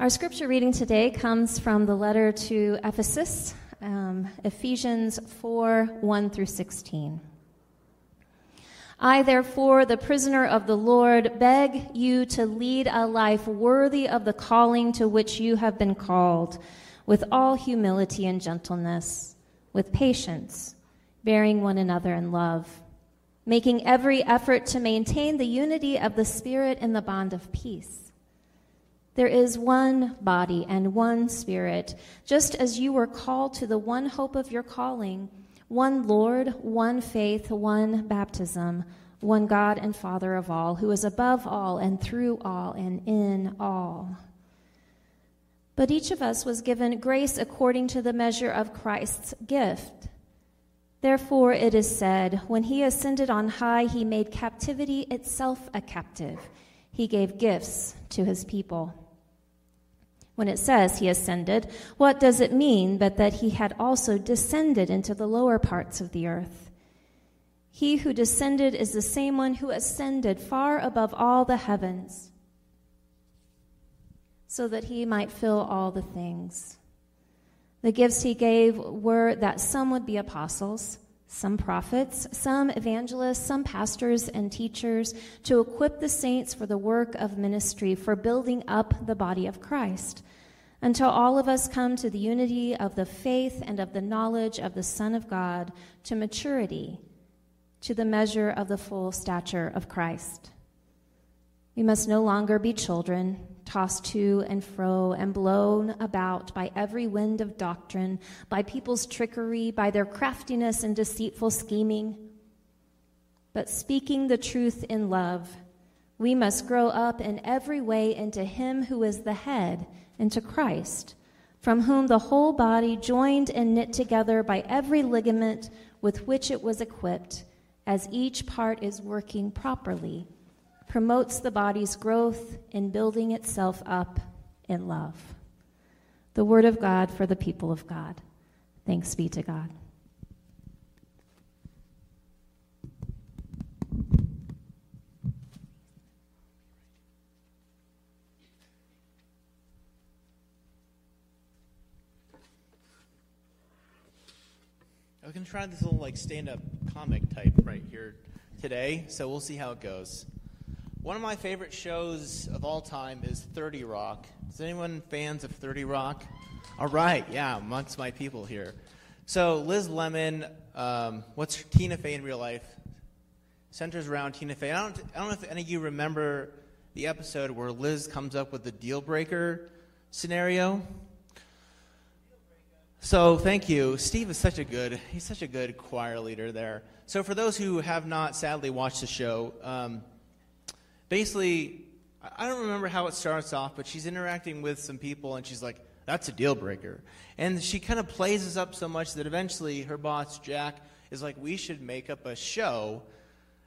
Our scripture reading today comes from the letter to Ephesus, um, Ephesians 4 1 through 16. I, therefore, the prisoner of the Lord, beg you to lead a life worthy of the calling to which you have been called, with all humility and gentleness, with patience, bearing one another in love, making every effort to maintain the unity of the Spirit in the bond of peace. There is one body and one spirit, just as you were called to the one hope of your calling, one Lord, one faith, one baptism, one God and Father of all, who is above all and through all and in all. But each of us was given grace according to the measure of Christ's gift. Therefore, it is said, When he ascended on high, he made captivity itself a captive. He gave gifts to his people. When it says he ascended, what does it mean but that he had also descended into the lower parts of the earth? He who descended is the same one who ascended far above all the heavens, so that he might fill all the things. The gifts he gave were that some would be apostles, some prophets, some evangelists, some pastors and teachers, to equip the saints for the work of ministry, for building up the body of Christ, until all of us come to the unity of the faith and of the knowledge of the Son of God, to maturity, to the measure of the full stature of Christ. We must no longer be children tossed to and fro and blown about by every wind of doctrine, by people's trickery, by their craftiness and deceitful scheming. But speaking the truth in love, we must grow up in every way into Him who is the head, into Christ, from whom the whole body, joined and knit together by every ligament with which it was equipped, as each part is working properly promotes the body's growth in building itself up in love. The word of God for the people of God. Thanks be to God. I was going to try this little like stand-up comic type right here today, so we'll see how it goes. One of my favorite shows of all time is 30 Rock. Is anyone fans of 30 Rock? All right, yeah, amongst my people here. So Liz Lemon, um, what's Tina Fey in real life? Centers around Tina Fey. I don't, I don't know if any of you remember the episode where Liz comes up with the deal breaker scenario. So thank you. Steve is such a good, he's such a good choir leader there. So for those who have not sadly watched the show, um, basically, I don't remember how it starts off, but she's interacting with some people and she's like, that's a deal breaker. And she kind of plays this up so much that eventually her boss, Jack, is like, we should make up a show.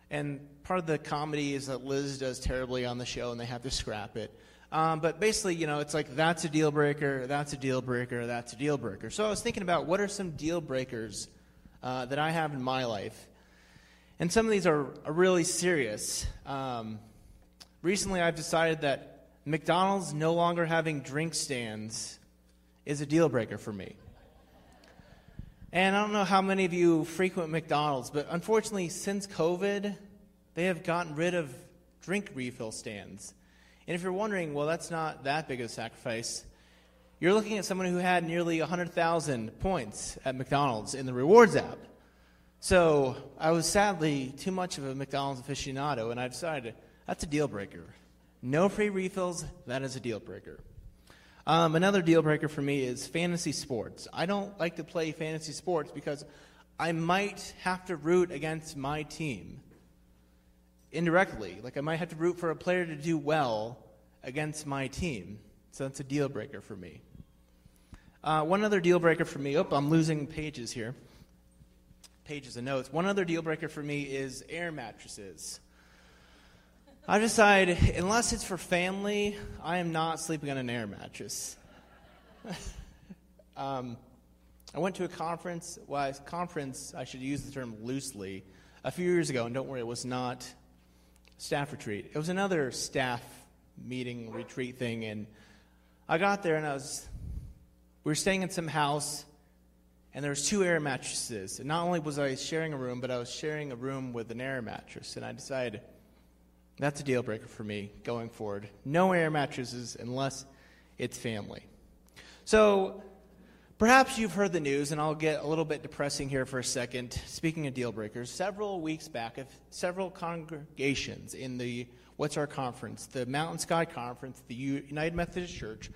And part of the comedy is that Liz does terribly on the show and they have to scrap it. Um, but basically, you know, it's like that's a deal breaker, that's a deal breaker, that's a deal breaker. So I was thinking about what are some deal breakers uh, that I have in my life. And some of these are, are really serious. Um, Recently, I've decided that McDonald's no longer having drink stands is a deal breaker for me. And I don't know how many of you frequent McDonald's, but unfortunately, since COVID, they have gotten rid of drink refill stands. And if you're wondering, well, that's not that big of a sacrifice, you're looking at someone who had nearly 100,000 points at McDonald's in the rewards app. So I was sadly too much of a McDonald's aficionado, and I decided that's a deal breaker. No free refills, that is a deal breaker. Um, another deal breaker for me is fantasy sports. I don't like to play fantasy sports because I might have to root against my team indirectly. Like I might have to root for a player to do well against my team. So that's a deal breaker for me. Uh, one other deal breaker for me, oh, I'm losing pages here. Pages of notes. One other deal breaker for me is air mattresses. I decide, unless it's for family, I am not sleeping on an air mattress. um, I went to a conference. Well, conference, I should use the term loosely, a few years ago, and don't worry, it was not staff retreat. It was another staff meeting retreat thing, and I got there and I was, we were staying in some house, and there was two air mattresses. And not only was I sharing a room, but I was sharing a room with an air mattress. And I decided that's a deal breaker for me going forward. No air mattresses unless it's family. So perhaps you've heard the news, and I'll get a little bit depressing here for a second. Speaking of deal breakers, several weeks back, several congregations in the What's Our Conference, the Mountain Sky Conference, the United Methodist Church,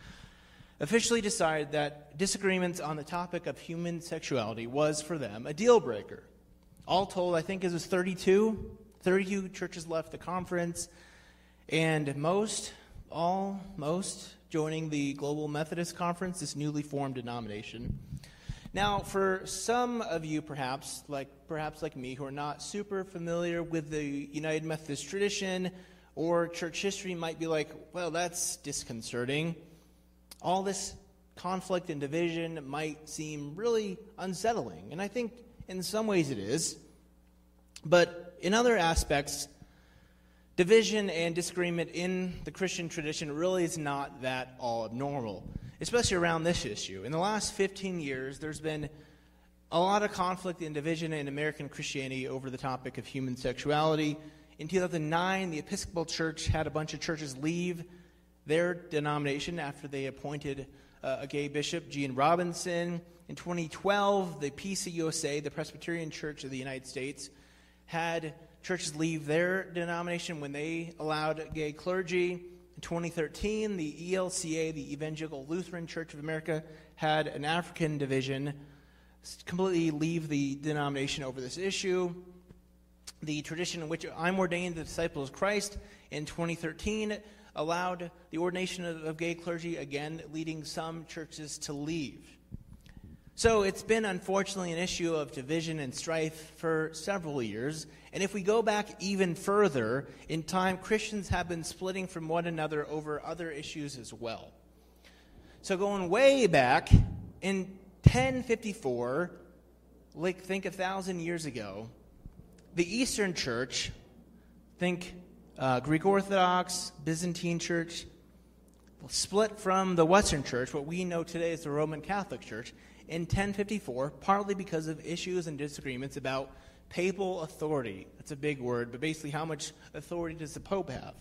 officially decided that disagreements on the topic of human sexuality was for them a deal breaker. All told, I think it was 32. 32 churches left the conference, and most, all, most, joining the Global Methodist Conference, this newly formed denomination. Now, for some of you, perhaps, like perhaps like me, who are not super familiar with the United Methodist tradition or church history, might be like, "Well, that's disconcerting." All this conflict and division might seem really unsettling, and I think in some ways it is. But in other aspects, division and disagreement in the Christian tradition really is not that all abnormal, especially around this issue. In the last 15 years, there's been a lot of conflict and division in American Christianity over the topic of human sexuality. In 2009, the Episcopal Church had a bunch of churches leave their denomination after they appointed uh, a gay bishop, Gene Robinson. In 2012, the PCUSA, the Presbyterian Church of the United States, had churches leave their denomination when they allowed gay clergy. In 2013, the ELCA, the Evangelical Lutheran Church of America, had an African division completely leave the denomination over this issue. The tradition in which I'm ordained the disciple of Christ in 2013 allowed the ordination of, of gay clergy, again, leading some churches to leave. So it's been unfortunately an issue of division and strife for several years. And if we go back even further in time, Christians have been splitting from one another over other issues as well. So going way back in 1054, like think a thousand years ago, the Eastern Church, think uh, Greek Orthodox, Byzantine Church, split from the Western Church, what we know today as the Roman Catholic Church in 1054, partly because of issues and disagreements about papal authority. That's a big word, but basically, how much authority does the Pope have?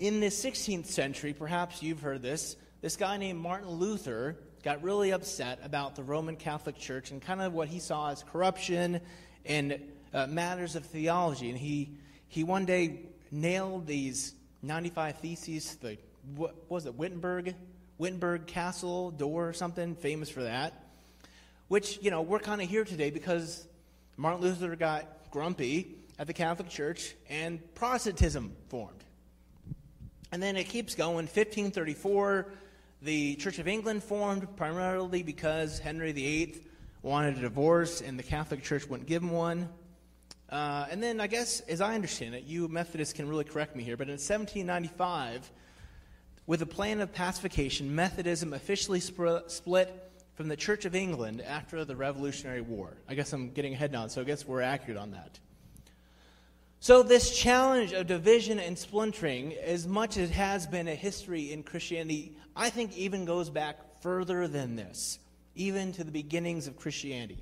In the 16th century, perhaps you've heard this, this guy named Martin Luther got really upset about the Roman Catholic Church and kind of what he saw as corruption and uh, matters of theology. And he, he one day nailed these 95 Theses, the, what was it, Wittenberg Wittenberg Castle door or something, famous for that. Which, you know, we're kind of here today because Martin Luther got grumpy at the Catholic Church and Protestantism formed. And then it keeps going. 1534, the Church of England formed primarily because Henry VIII wanted a divorce and the Catholic Church wouldn't give him one. Uh, and then, I guess, as I understand it, you Methodists can really correct me here, but in 1795, with a plan of pacification, Methodism officially sp- split from the Church of England after the Revolutionary War. I guess I'm getting ahead now, so I guess we're accurate on that. So, this challenge of division and splintering, as much as it has been a history in Christianity, I think even goes back further than this, even to the beginnings of Christianity.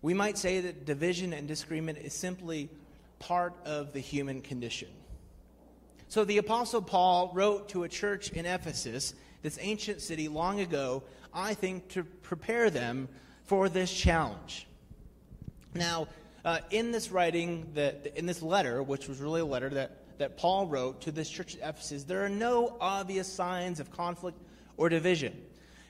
We might say that division and disagreement is simply part of the human condition. So the Apostle Paul wrote to a church in Ephesus, this ancient city, long ago, I think, to prepare them for this challenge. Now, uh, in this writing, that in this letter, which was really a letter that, that Paul wrote to this church at Ephesus, there are no obvious signs of conflict or division.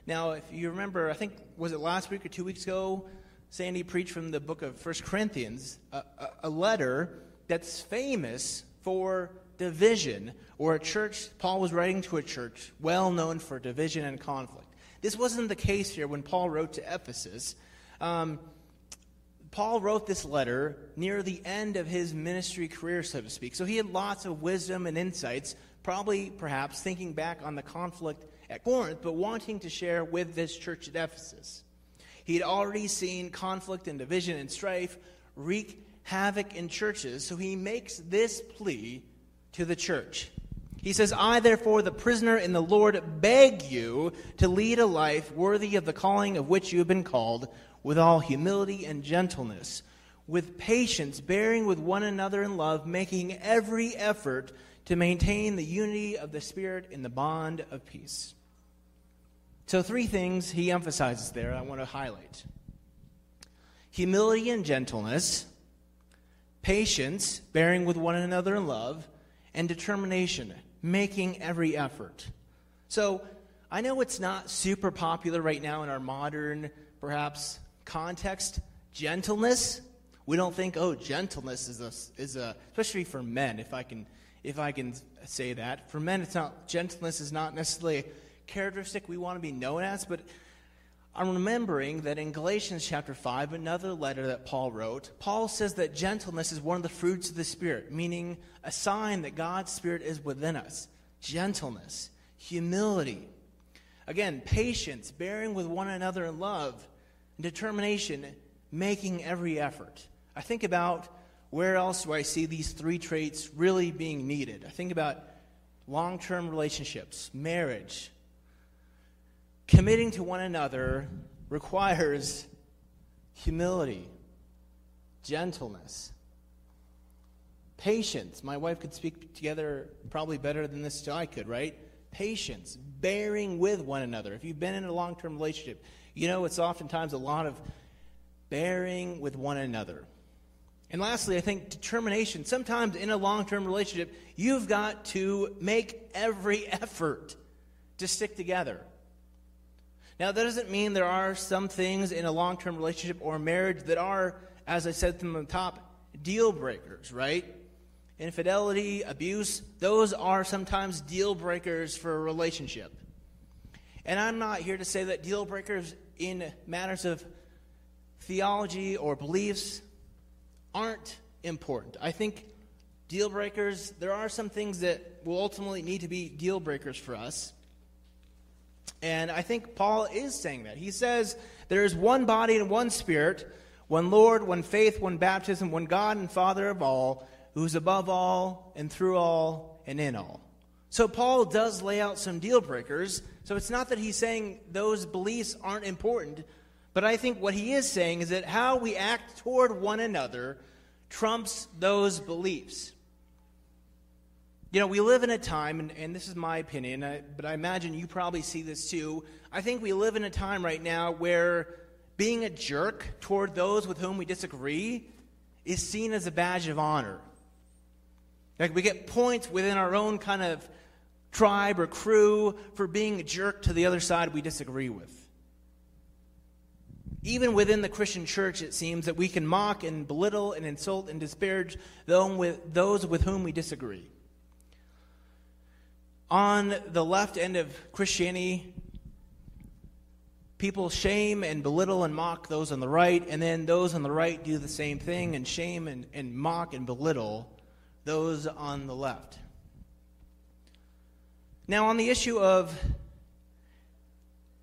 Now, if you remember, I think, was it last week or two weeks ago, Sandy preached from the book of First Corinthians, a, a, a letter that's famous for division, or a church, Paul was writing to a church well known for division and conflict. This wasn't the case here when Paul wrote to Ephesus. Um, Paul wrote this letter near the end of his ministry career, so to speak. So he had lots of wisdom and insights, probably perhaps thinking back on the conflict at Corinth, but wanting to share with this church at Ephesus. He had already seen conflict and division and strife wreak havoc in churches, so he makes this plea to the church. He says, I, therefore, the prisoner in the Lord, beg you to lead a life worthy of the calling of which you have been called, with all humility and gentleness, with patience, bearing with one another in love, making every effort to maintain the unity of the Spirit in the bond of peace. So, three things he emphasizes there I want to highlight humility and gentleness, patience, bearing with one another in love, and determination, making every effort. So, I know it's not super popular right now in our modern, perhaps, context. Gentleness. We don't think, oh, gentleness is a, is a, especially for men, if I can, if I can say that. For men, it's not, gentleness is not necessarily a characteristic we want to be known as, but I'm remembering that in Galatians chapter 5, another letter that Paul wrote, Paul says that gentleness is one of the fruits of the Spirit, meaning a sign that God's Spirit is within us. Gentleness, humility. Again, patience, bearing with one another in love, determination, making every effort. I think about where else do I see these three traits really being needed? I think about long term relationships, marriage, committing to one another requires humility, gentleness, patience. My wife could speak together probably better than this I could, right? Patience, bearing with one another. If you've been in a long term relationship, you know it's oftentimes a lot of bearing with one another. And lastly, I think determination. Sometimes in a long term relationship, you've got to make every effort to stick together. Now, that doesn't mean there are some things in a long term relationship or marriage that are, as I said from the top, deal breakers, right? Infidelity, abuse, those are sometimes deal breakers for a relationship. And I'm not here to say that deal breakers in matters of theology or beliefs aren't important. I think deal breakers, there are some things that will ultimately need to be deal breakers for us. And I think Paul is saying that. He says there is one body and one spirit, one Lord, one faith, one baptism, one God and Father of all, who's above all and through all and in all. So Paul does lay out some deal breakers. So it's not that he's saying those beliefs aren't important, but I think what he is saying is that how we act toward one another trumps those beliefs. You know, we live in a time, and, and this is my opinion, I, but I imagine you probably see this too. I think we live in a time right now where being a jerk toward those with whom we disagree is seen as a badge of honor. Like we get points within our own kind of tribe or crew for being a jerk to the other side we disagree with. Even within the Christian church, it seems that we can mock and belittle and insult and disparage those with whom we disagree on the left end of Christianity, people shame and belittle and mock those on the right, and then those on the right do the same thing and shame and, and mock and belittle those on the left. Now, on the issue of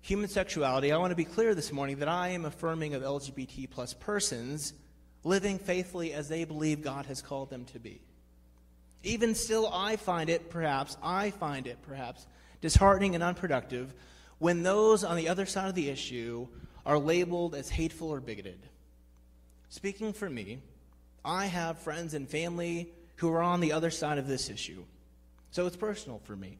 human sexuality, I want to be clear this morning that I am affirming of LGBT plus persons living faithfully as they believe God has called them to be. Even still, I find it perhaps, I find it perhaps disheartening and unproductive when those on the other side of the issue are labeled as hateful or bigoted. Speaking for me, I have friends and family who are on the other side of this issue. So it's personal for me.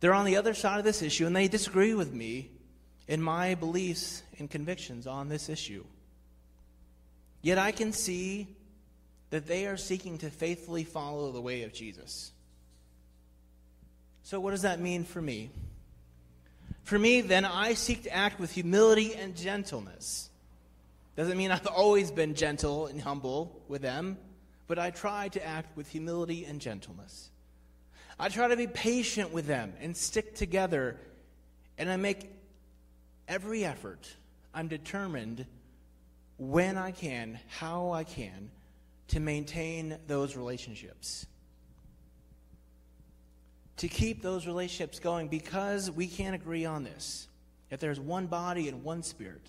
They're on the other side of this issue and they disagree with me in my beliefs and convictions on this issue. Yet I can see that they are seeking to faithfully follow the way of Jesus. So, what does that mean for me? For me, then, I seek to act with humility and gentleness. Doesn't mean I've always been gentle and humble with them, but I try to act with humility and gentleness. I try to be patient with them and stick together, and I make every effort. I'm determined when I can, how I can, to maintain those relationships, to keep those relationships going because we can't agree on this. If there's one body and one spirit,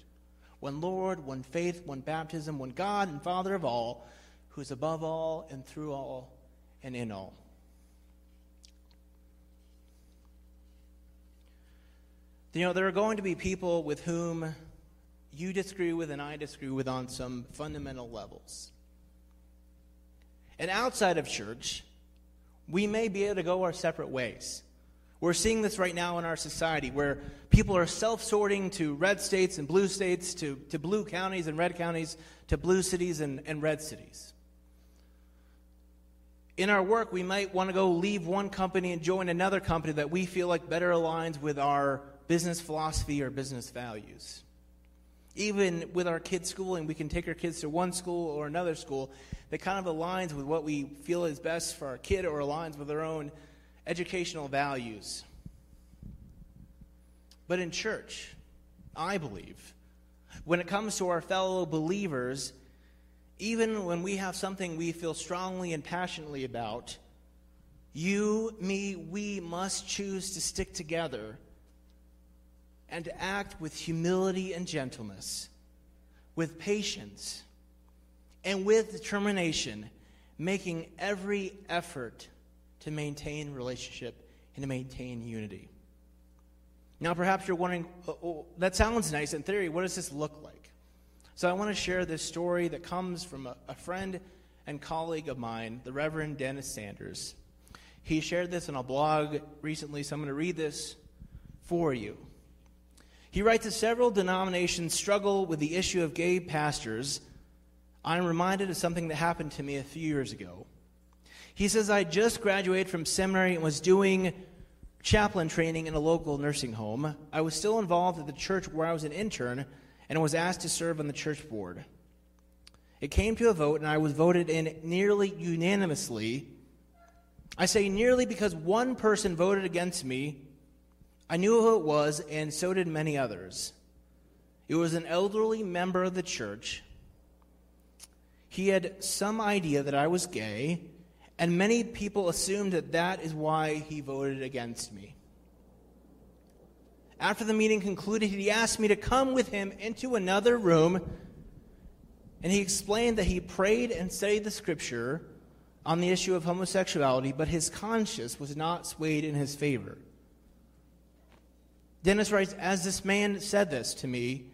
one Lord, one faith, one baptism, one God and Father of all, who is above all and through all and in all. You know, there are going to be people with whom you disagree with and I disagree with on some fundamental levels. And outside of church, we may be able to go our separate ways. We're seeing this right now in our society where people are self sorting to red states and blue states, to, to blue counties and red counties, to blue cities and, and red cities. In our work, we might want to go leave one company and join another company that we feel like better aligns with our business philosophy or business values. Even with our kids' schooling, we can take our kids to one school or another school that kind of aligns with what we feel is best for our kid or aligns with our own educational values. But in church, I believe, when it comes to our fellow believers, even when we have something we feel strongly and passionately about, you, me, we must choose to stick together and act with humility and gentleness, with patience, and with determination, making every effort to maintain relationship and to maintain unity. Now, perhaps you're wondering, oh, oh, that sounds nice in theory. What does this look like? So, I want to share this story that comes from a, a friend and colleague of mine, the Reverend Dennis Sanders. He shared this on a blog recently, so I'm going to read this for you. He writes that several denominations struggle with the issue of gay pastors. I'm reminded of something that happened to me a few years ago. He says, I just graduated from seminary and was doing chaplain training in a local nursing home. I was still involved at the church where I was an intern and was asked to serve on the church board. It came to a vote, and I was voted in nearly unanimously. I say nearly because one person voted against me I knew who it was, and so did many others. It was an elderly member of the church. He had some idea that I was gay, and many people assumed that that is why he voted against me. After the meeting concluded, he asked me to come with him into another room, and he explained that he prayed and studied the scripture on the issue of homosexuality, but his conscience was not swayed in his favor. Dennis writes, As this man said this to me,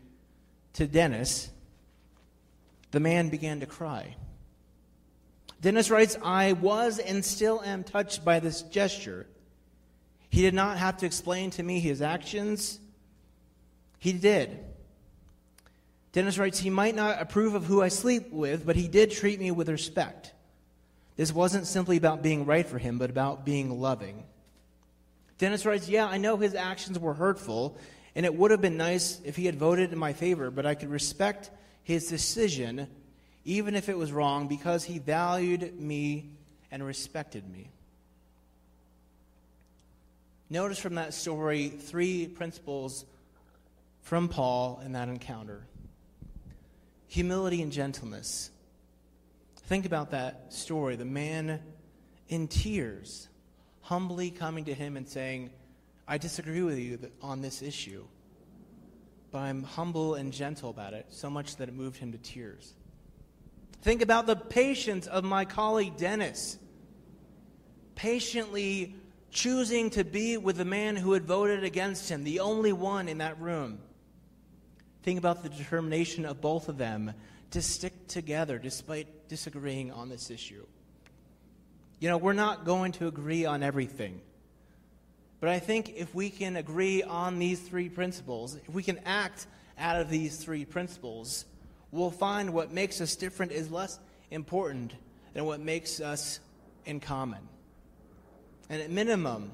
to Dennis, the man began to cry. Dennis writes, I was and still am touched by this gesture. He did not have to explain to me his actions. He did. Dennis writes, He might not approve of who I sleep with, but he did treat me with respect. This wasn't simply about being right for him, but about being loving. Dennis writes, Yeah, I know his actions were hurtful, and it would have been nice if he had voted in my favor, but I could respect his decision, even if it was wrong, because he valued me and respected me. Notice from that story three principles from Paul in that encounter humility and gentleness. Think about that story. The man in tears humbly coming to him and saying, I disagree with you on this issue, but I'm humble and gentle about it, so much that it moved him to tears. Think about the patience of my colleague Dennis, patiently choosing to be with the man who had voted against him, the only one in that room. Think about the determination of both of them to stick together despite disagreeing on this issue. You know, we're not going to agree on everything. But I think if we can agree on these three principles, if we can act out of these three principles, we'll find what makes us different is less important than what makes us in common. And at minimum,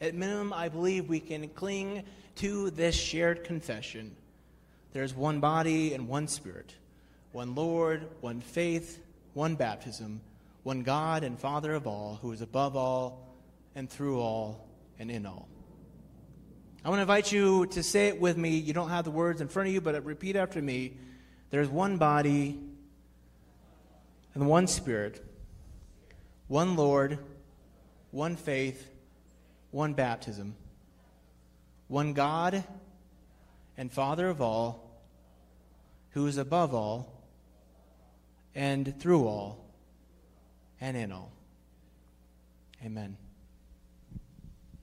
at minimum, I believe we can cling to this shared confession. There's one body and one spirit, one Lord, one faith, one baptism one God and Father of all, who is above all and through all and in all. I want to invite you to say it with me. You don't have the words in front of you, but repeat after me. There's one body and one Spirit, one Lord, one faith, one baptism, one God and Father of all, who is above all and through all and in all. Amen.